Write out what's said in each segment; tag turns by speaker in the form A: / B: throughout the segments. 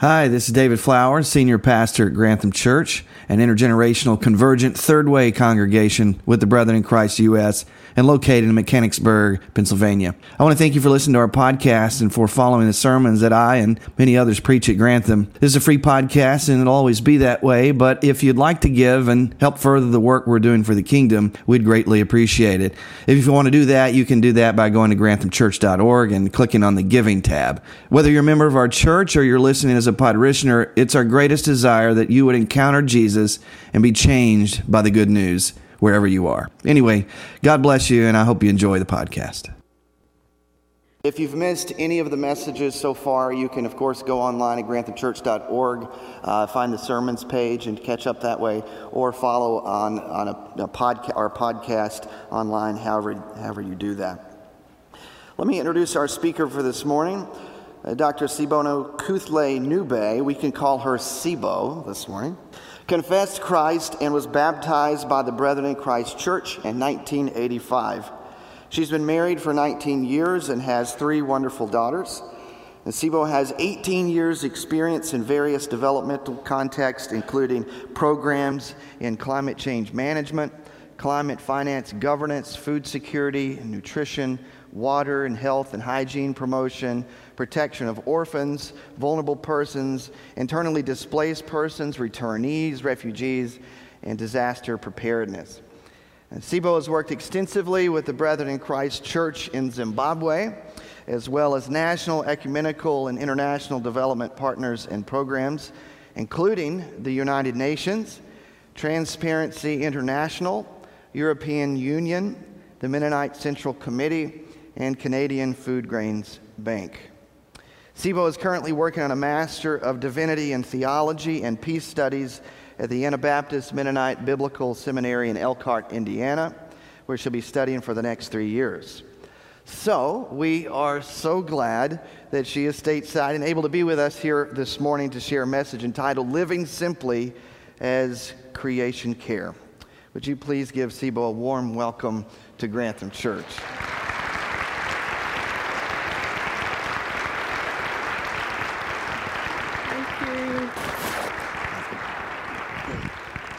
A: Hi, this is David Flowers, Senior Pastor at Grantham Church, an intergenerational convergent third way congregation with the Brethren in Christ U.S and located in Mechanicsburg, Pennsylvania. I want to thank you for listening to our podcast and for following the sermons that I and many others preach at Grantham. This is a free podcast and it'll always be that way, but if you'd like to give and help further the work we're doing for the kingdom, we'd greatly appreciate it. If you want to do that, you can do that by going to granthamchurch.org and clicking on the giving tab. Whether you're a member of our church or you're listening as a parishioner, it's our greatest desire that you would encounter Jesus and be changed by the good news wherever you are. Anyway, God bless you, and I hope you enjoy the podcast. If you've missed any of the messages so far, you can, of course, go online at granthamchurch.org, uh, find the sermons page, and catch up that way, or follow on, on a, a podca- our podcast online, however, however you do that. Let me introduce our speaker for this morning, uh, Dr. Sibonokuhle Ncube. We can call her Sibo this morning confessed Christ and was baptized by the Brethren in Christ Church in 1985. She's been married for 19 years and has three wonderful daughters. And Sibo has 18 years' experience in various developmental contexts, including programs in climate change management, climate finance governance, food security and nutrition, water and health and hygiene promotion, protection of orphans, vulnerable persons, internally displaced persons, returnees, refugees, and disaster preparedness. And Sibo has worked extensively with the Brethren in Christ Church in Zimbabwe, as well as national, ecumenical, and international development partners and programs, including the United Nations, Transparency International, European Union, the Mennonite Central Committee, and Canadian Foodgrains Bank. Sibo is currently working on a Master of Divinity in Theology and Peace Studies at the Anabaptist Mennonite Biblical Seminary in Elkhart, Indiana, where she'll be studying for the next three years. So, we are so glad that she is stateside and able to be with us here this morning to share a message entitled Living Simply as Creation Care. Would you please give Sibo a warm welcome to Grantham Church?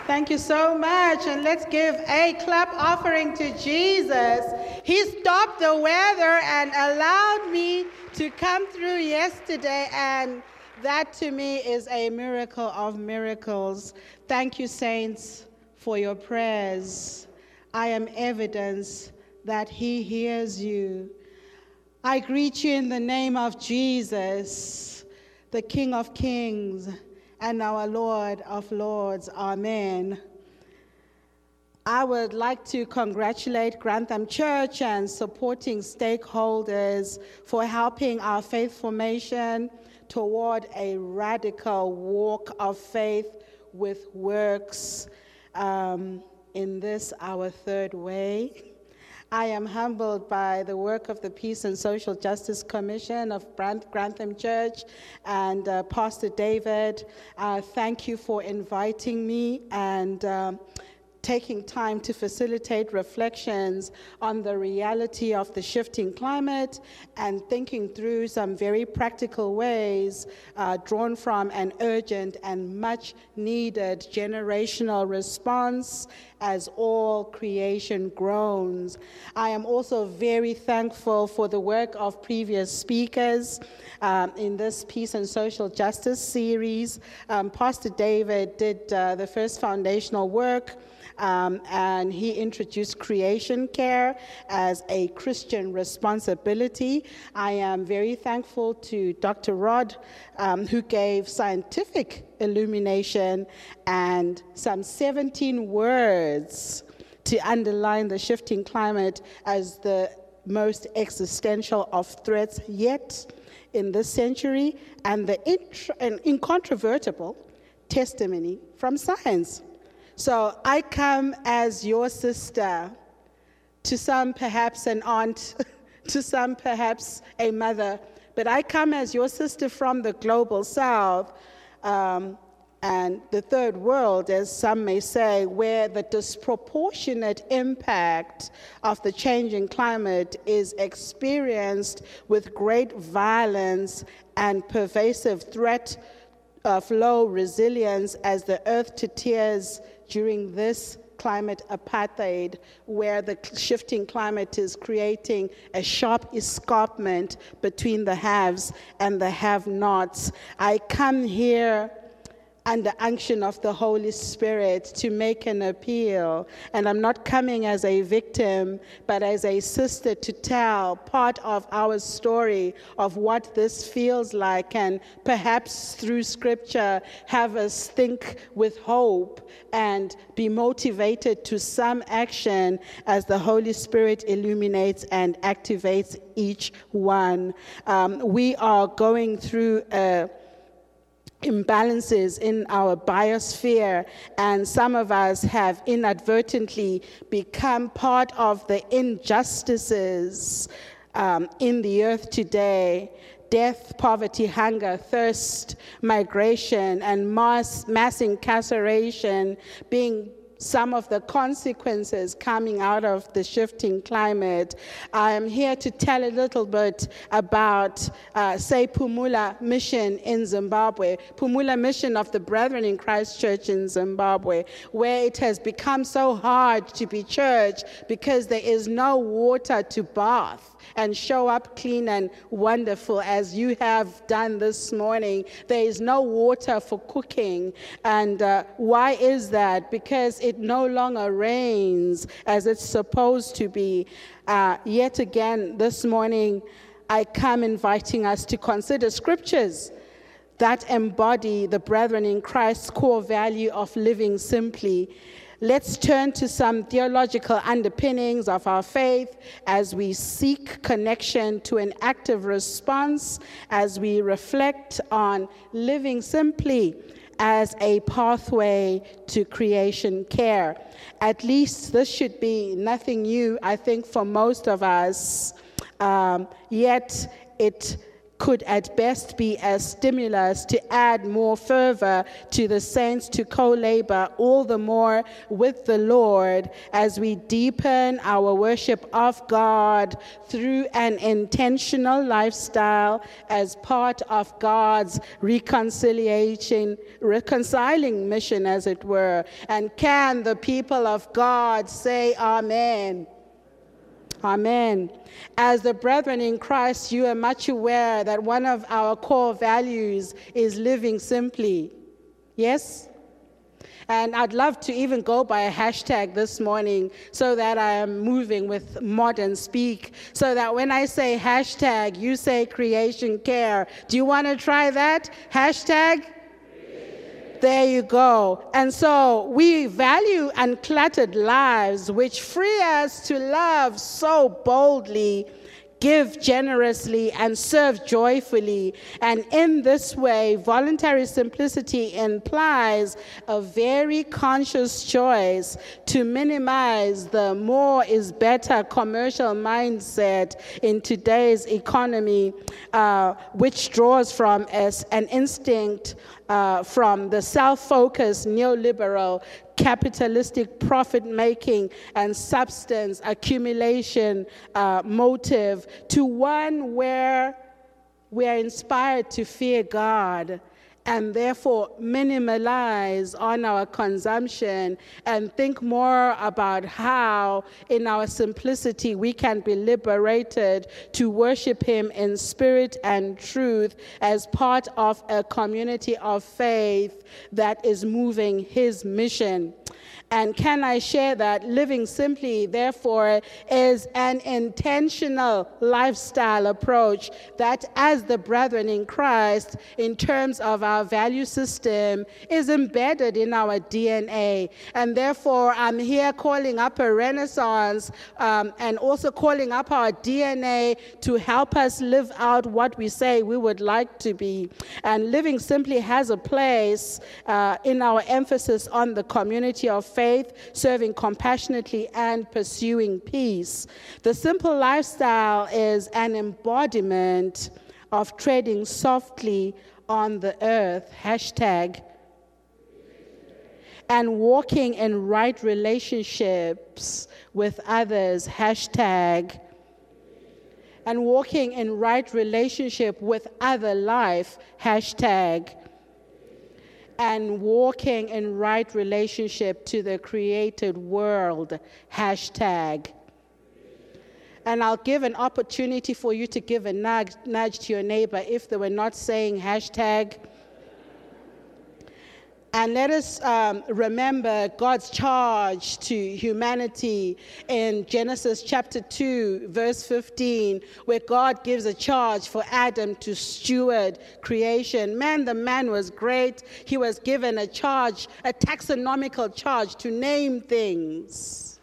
B: Thank you so much. And let's give a clap offering to Jesus. He stopped the weather and allowed me to come through yesterday. And that to me is a miracle of miracles. Thank you, saints, for your prayers. I am evidence that He hears you. I greet you in the name of Jesus, the King of Kings and our Lord of Lords. Amen. I would like to congratulate Grantham Church and supporting stakeholders for helping our faith formation toward a radical walk of faith with works um, in this, our third way. I am humbled by the work of the Peace and Social Justice Commission of Grantham Church and uh, Pastor David. Uh, thank you for inviting me and. Um, taking time to facilitate reflections on the reality of the shifting climate and thinking through some very practical ways uh, drawn from an urgent and much needed generational response as all creation groans. I am also very thankful for the work of previous speakers um, in this Peace and Social Justice series. Um, Pastor David did uh, the first foundational work. Um, and he introduced creation care as a Christian responsibility. I am very thankful to Dr. Rod, um, who gave scientific illumination and some 17 words to underline the shifting climate as the most existential of threats yet in this century and the incontrovertible testimony from science. So I come as your sister, to some perhaps an aunt, to some perhaps a mother, but I come as your sister from the global south um, and the third world, as some may say, where the disproportionate impact of the changing climate is experienced with great violence and pervasive threat of low resilience as the earth to tears during this climate apartheid, where the shifting climate is creating a sharp escarpment between the haves and the have nots. I come here under the unction of the Holy Spirit to make an appeal. And I'm not coming as a victim, but as a sister to tell part of our story of what this feels like, and perhaps through scripture, have us think with hope and be motivated to some action as the Holy Spirit illuminates and activates each one. Um, we are going through a imbalances in our biosphere, and some of us have inadvertently become part of the injustices um, in the earth today. Death, poverty, hunger, thirst, migration, and mass, mass incarceration being some of the consequences coming out of the shifting climate. I am here to tell a little bit about, uh, say, Pumula Mission in Zimbabwe, Pumula Mission of the Brethren in Christ Church in Zimbabwe, where it has become so hard to be church because there is no water to bath and show up clean and wonderful as you have done this morning. There is no water for cooking. And uh, why is that? Because it no longer rains as it's supposed to be. Uh, yet again, this morning, I come inviting us to consider scriptures that embody the brethren in Christ's core value of living simply. Let's turn to some theological underpinnings of our faith as we seek connection to an active response, as we reflect on living simply as a pathway to creation care. At least this should be nothing new, I think, for most of us. Um, yet it could at best be a stimulus to add more fervor to the saints to co labor all the more with the Lord as we deepen our worship of God through an intentional lifestyle as part of God's reconciliation, reconciling mission, as it were. And can the people of God say, Amen? Amen. As the brethren in Christ, you are much aware that one of our core values is living simply. Yes? And I'd love to even go by a hashtag this morning so that I am moving with modern speak. So that when I say hashtag, you say creation care. Do you want to try that? Hashtag there you go. And so we value uncluttered lives which free us to love so boldly give generously, and serve joyfully. And in this way, voluntary simplicity implies a very conscious choice to minimize the more is better commercial mindset in today's economy, uh, which draws from an instinct uh, from the self focused neoliberal capitalistic profit making and substance accumulation uh, motive to one where we are inspired to fear God and therefore minimalize on our consumption and think more about how, in our simplicity, we can be liberated to worship Him in spirit and truth as part of a community of faith that is moving His mission. And can I share that living simply, therefore, is an intentional lifestyle approach that, as the brethren in Christ, in terms of our value system, is embedded in our DNA. And therefore, I'm here calling up a renaissance um, and also calling up our DNA to help us live out what we say we would like to be. And living simply has a place uh, in our emphasis on the community of faith, serving compassionately, and pursuing peace. The simple lifestyle is an embodiment of treading softly on the earth, hashtag, and walking in right relationships with others, hashtag, and walking in right relationship with other life, hashtag, and walking in right relationship to the created world. Hashtag. And I'll give an opportunity for you to give a nudge, nudge to your neighbor if they were not saying hashtag. And let us um, remember God's charge to humanity in Genesis chapter 2, verse 15, where God gives a charge for Adam to steward creation. Man, the man was great. He was given a charge, a taxonomical charge to name things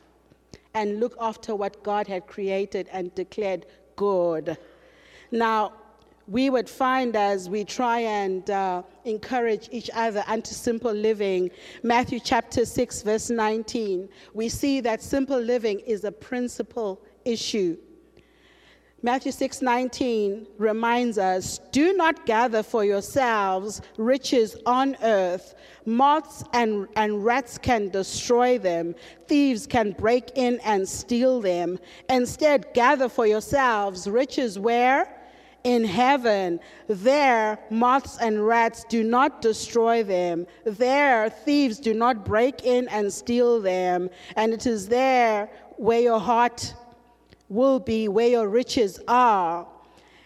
B: and look after what God had created and declared good. Now, we would find as we try and uh, encourage each other unto simple living, Matthew chapter 6, verse 19, we see that simple living is a principal issue. Matthew 6:19 reminds us, "Do not gather for yourselves riches on earth. Moths and, and rats can destroy them. Thieves can break in and steal them. Instead, gather for yourselves riches where? In heaven. There, moths and rats do not destroy them. There, thieves do not break in and steal them. And it is there where your heart will be, where your riches are.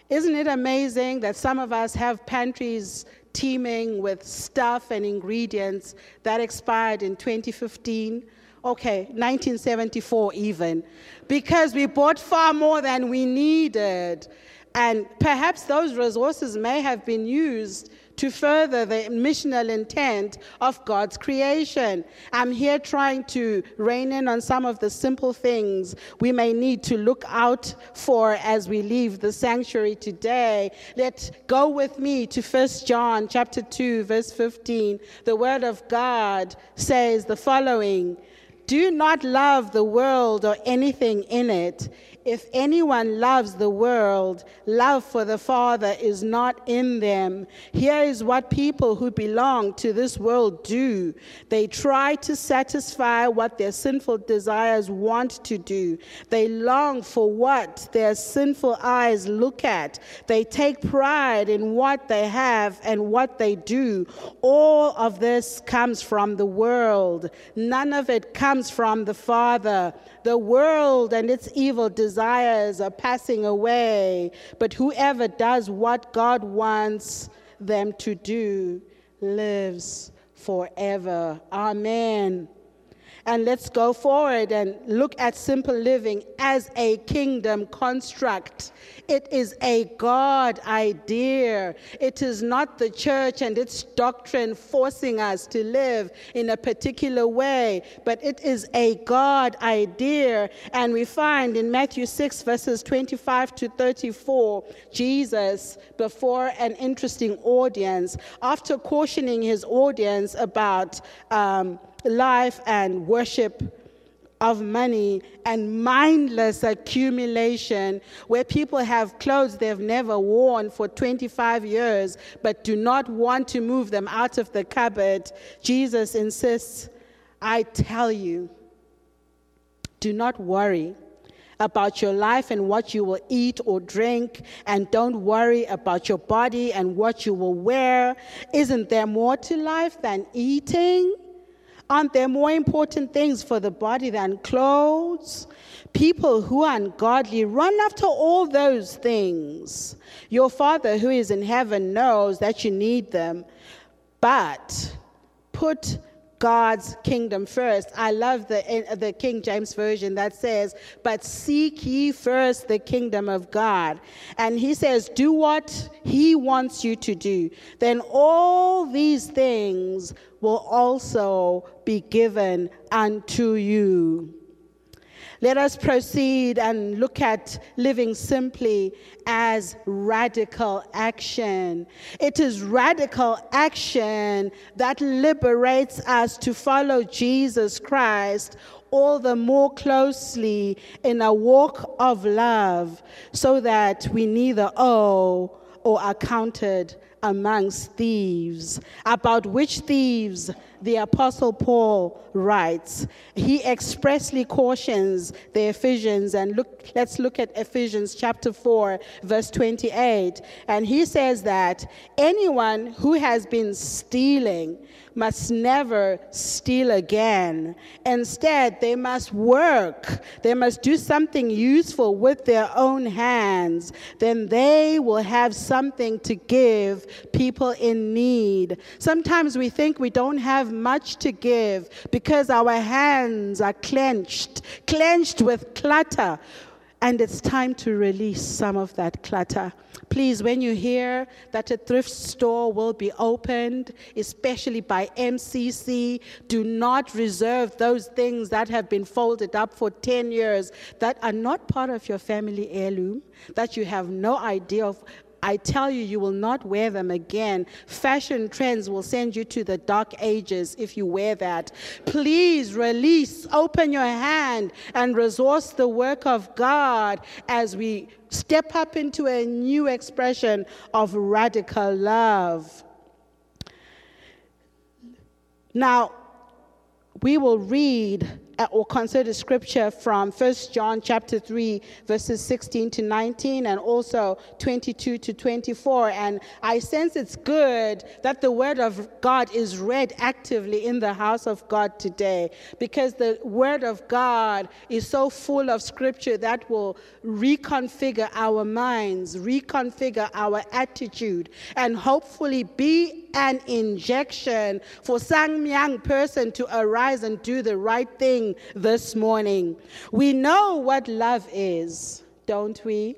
B: Isn't it amazing that some of us have pantries teeming with stuff and ingredients that expired in 2015? Okay, 1974 even, because we bought far more than we needed. And perhaps those resources may have been used to further the missional intent of God's creation. I'm here trying to rein in on some of the simple things we may need to look out for as we leave the sanctuary today. Let go with me to 1 John chapter 2 verse 15. The word of God says the following: Do not love the world or anything in it. If anyone loves the world, love for the Father is not in them. Here is what people who belong to this world do they try to satisfy what their sinful desires want to do, they long for what their sinful eyes look at, they take pride in what they have and what they do. All of this comes from the world, none of it comes from the Father. The world and its evil desires are passing away, but whoever does what God wants them to do lives forever. Amen. And let's go forward and look at simple living as a kingdom construct. It is a God idea. It is not the church and its doctrine forcing us to live in a particular way, but it is a God idea. And we find in Matthew 6, verses 25 to 34, Jesus, before an interesting audience, after cautioning his audience about. Um, life and worship of money and mindless accumulation where people have clothes they've never worn for 25 years but do not want to move them out of the cupboard. Jesus insists, I tell you, do not worry about your life and what you will eat or drink, and don't worry about your body and what you will wear. Isn't there more to life than eating? Aren't there more important things for the body than clothes? People who are ungodly run after all those things. Your Father who is in heaven knows that you need them, but put God's kingdom first. I love the, eh, the King James Version that says, But seek ye first the kingdom of God. And he says, Do what he wants you to do. Then all these things will also be given unto you. Let us proceed and look at living simply as radical action. It is radical action that liberates us to follow Jesus Christ all the more closely in a walk of love so that we neither owe or are counted amongst thieves, about which thieves the Apostle Paul writes. He expressly cautions the Ephesians, and look, let's look at Ephesians chapter 4, verse 28. And he says that anyone who has been stealing must never steal again. Instead, they must work, they must do something useful with their own hands. Then they will have something to give people in need. Sometimes we think we don't have much to give because our hands are clenched, clenched with clutter. And it's time to release some of that clutter. Please, when you hear that a thrift store will be opened, especially by MCC, do not reserve those things that have been folded up for 10 years that are not part of your family heirloom, that you have no idea of I tell you, you will not wear them again. Fashion trends will send you to the dark ages if you wear that. Please release, open your hand, and resource the work of God as we step up into a new expression of radical love. Now, we will read Uh, or consider scripture from 1 John chapter 3 verses 16 to 19 and also 22 to 24 and I sense it's good that the word of God is read actively in the house of God today because the word of God is so full of scripture that will reconfigure our minds, reconfigure our attitude and hopefully be an injection for some young person to arise and do the right thing this morning. We know what love is, don't we?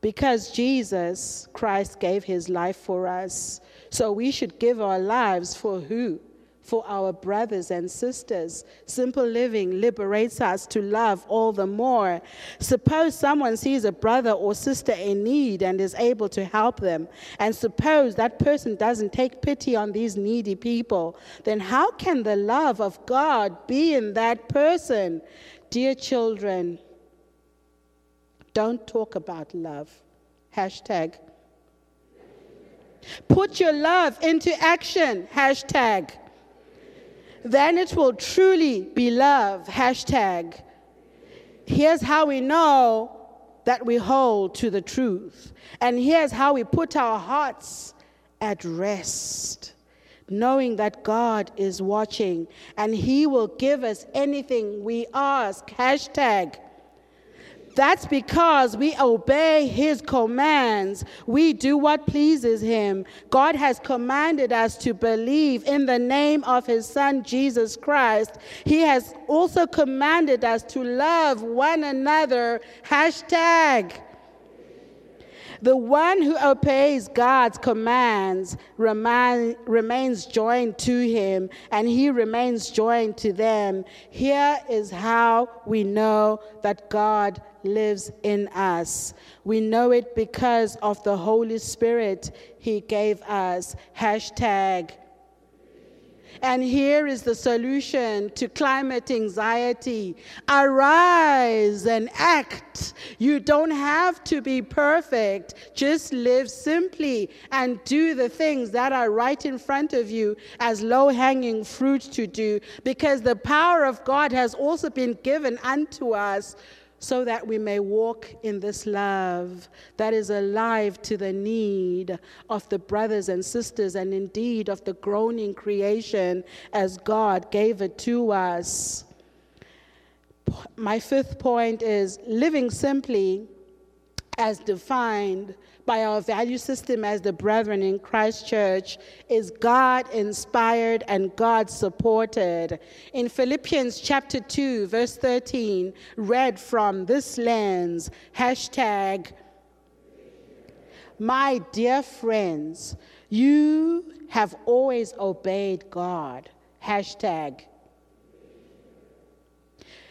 B: Because Jesus Christ gave his life for us. So we should give our lives for who? For our brothers and sisters. Simple living liberates us to love all the more. Suppose someone sees a brother or sister in need and is able to help them, and suppose that person doesn't take pity on these needy people, then how can the love of God be in that person? Dear children, don't talk about love. Hashtag. Put your love into action. Hashtag then it will truly be love. Hashtag. Here's how we know that we hold to the truth. And here's how we put our hearts at rest, knowing that God is watching and He will give us anything we ask. Hashtag. That's because we obey His commands. We do what pleases Him. God has commanded us to believe in the name of His Son, Jesus Christ. He has also commanded us to love one another. Hashtag. The one who obeys God's commands remain, remains joined to him, and he remains joined to them. Here is how we know that God lives in us. We know it because of the Holy Spirit he gave us. Hashtag and here is the solution to climate anxiety arise and act. You don't have to be perfect. Just live simply and do the things that are right in front of you as low hanging fruit to do, because the power of God has also been given unto us so that we may walk in this love that is alive to the need of the brothers and sisters and indeed of the groaning creation as God gave it to us. My fifth point is living simply as defined by our value system as the brethren in Christ Church is God inspired and God supported. In Philippians chapter 2, verse 13, read from this lens, hashtag, my dear friends, you have always obeyed God, hashtag.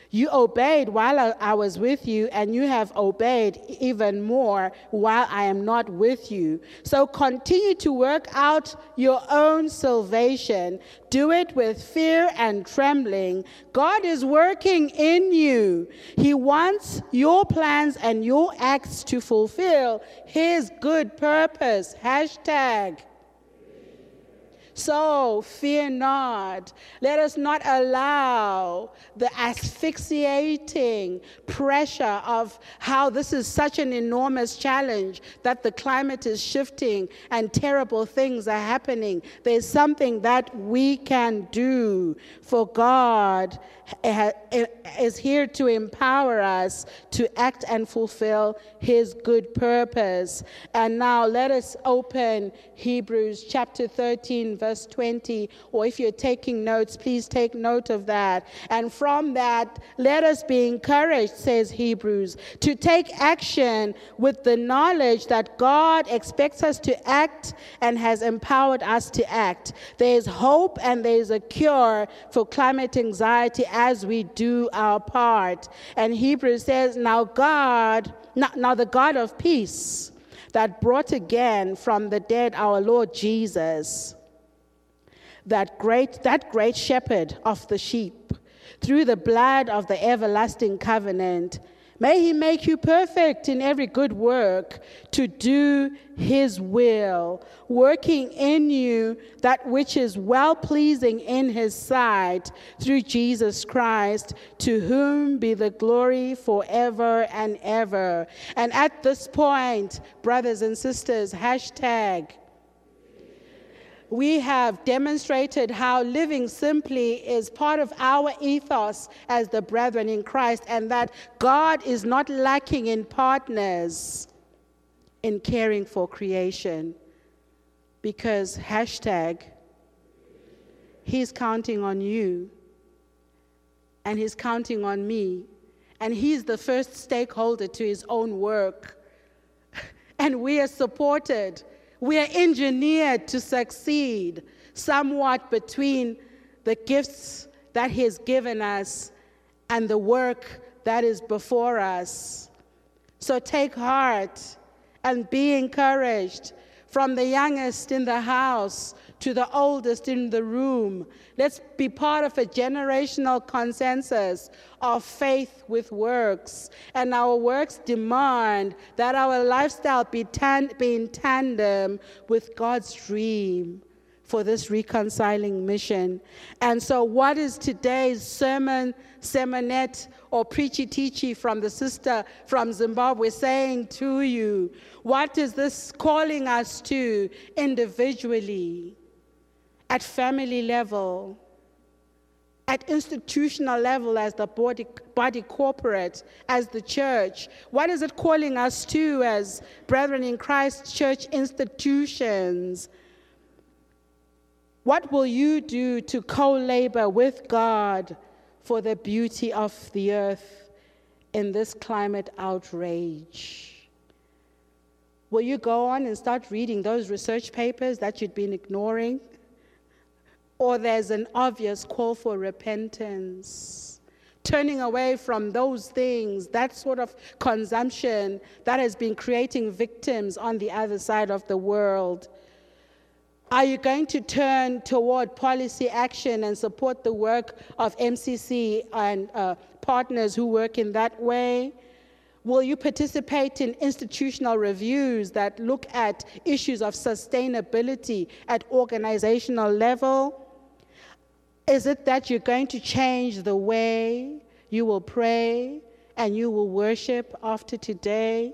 B: You obeyed while I- was with you, and you have obeyed even more while I am not with you. So continue to work out your own salvation. Do it with fear and trembling. God is working in you. He wants your plans and your acts to fulfill His good purpose. Hashtag. So fear not. Let us not allow the asphyxiating pressure of how this is such an enormous challenge that the climate is shifting and terrible things are happening. There's something that we can do for God is here to empower us to act and fulfill his good purpose. And now let us open Hebrews chapter 13, verse 20. Or if you're taking notes, please take note of that. And from that, let us be encouraged, says Hebrews, to take action with the knowledge that God expects us to act and has empowered us to act. There's hope and there's a cure for climate anxiety as we do our part. And Hebrews says, Now God, now, now the God of peace that brought again from the dead our Lord Jesus, that great, that great shepherd of the sheep, through the blood of the everlasting covenant May he make you perfect in every good work to do his will, working in you that which is well pleasing in his sight through Jesus Christ, to whom be the glory forever and ever. And at this point, brothers and sisters, hashtag we have demonstrated how living simply is part of our ethos as the brethren in Christ, and that God is not lacking in partners in caring for creation. Because, hashtag, He's counting on you, and He's counting on me, and He's the first stakeholder to His own work. and we are supported we are engineered to succeed somewhat between the gifts that He has given us and the work that is before us. So take heart and be encouraged from the youngest in the house to the oldest in the room. Let's be part of a generational consensus of faith with works. And our works demand that our lifestyle be, tan- be in tandem with God's dream for this reconciling mission. And so, what is today's sermon, sermonette, or preachy teachy from the sister from Zimbabwe saying to you? What is this calling us to individually, at family level? at institutional level as the body, body corporate, as the church? What is it calling us to as brethren in Christ church institutions? What will you do to co labor with God for the beauty of the earth in this climate outrage? Will you go on and start reading those research papers that you'd been ignoring? Or there's an obvious call for repentance, turning away from those things, that sort of consumption that has been creating victims on the other side of the world are you going to turn toward policy action and support the work of MCC and uh, partners who work in that way? Will you participate in institutional reviews that look at issues of sustainability at organizational level? Is it that you're going to change the way you will pray and you will worship after today?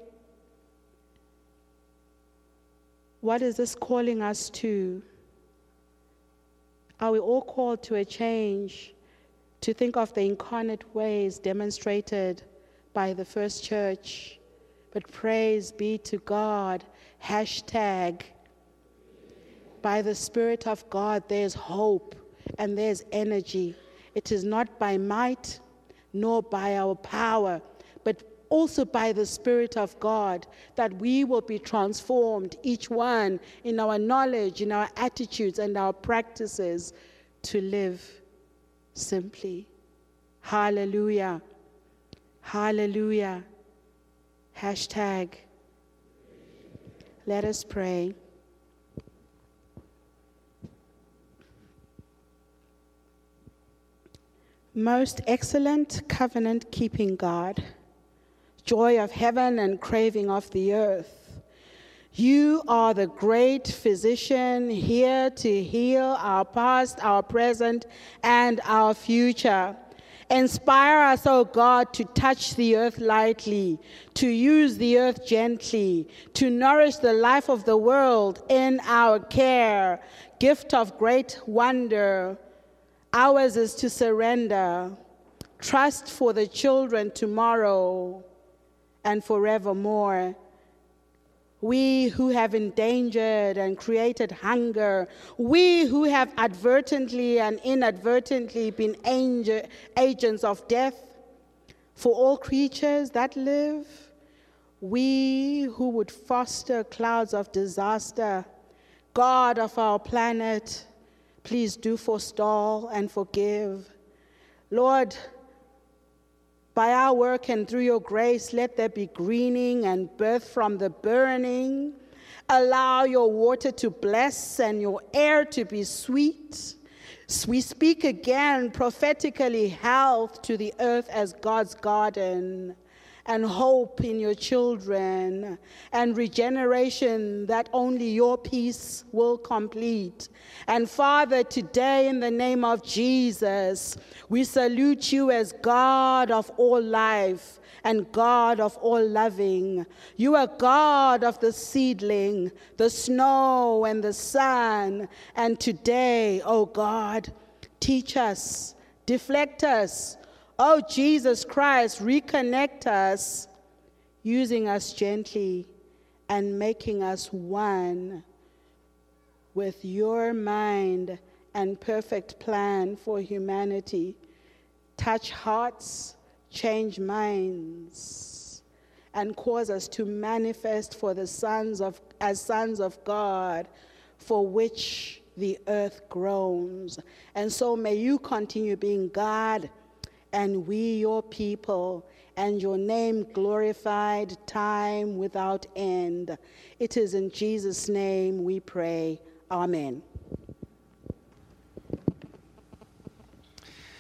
B: What is this calling us to? Are we all called to a change, to think of the incarnate ways demonstrated by the first church? But praise be to God, hashtag, by the Spirit of God, there's hope and there's energy. It is not by might nor by our power, also by the Spirit of God, that we will be transformed, each one in our knowledge, in our attitudes, and our practices to live simply. Hallelujah. Hallelujah. Hashtag. Let us pray. Most excellent covenant keeping God, joy of heaven and craving of the earth. You are the great physician here to heal our past, our present, and our future. Inspire us, O oh God, to touch the earth lightly, to use the earth gently, to nourish the life of the world in our care. Gift of great wonder Ours is to surrender, trust for the children tomorrow and forevermore. We who have endangered and created hunger, we who have advertently and inadvertently been agents of death for all creatures that live, we who would foster clouds of disaster, God of our planet, Please do forestall and forgive. Lord, by our work and through your grace, let there be greening and birth from the burning. Allow your water to bless and your air to be sweet. We speak again prophetically health to the earth as God's garden and hope in your children and regeneration that only your peace will complete. And Father, today in the name of Jesus, we salute you as God of all life and God of all loving. You are God of the seedling, the snow, and the sun. And today, oh God, teach us, deflect us, Oh, Jesus Christ, reconnect us, using us gently and making us one with your mind and perfect plan for humanity. Touch hearts, change minds, and cause us to manifest for the sons of as sons of God, for which the earth groans. And so may you continue being God and we your people, and your name glorified time without end. It is in Jesus' name we pray. Amen.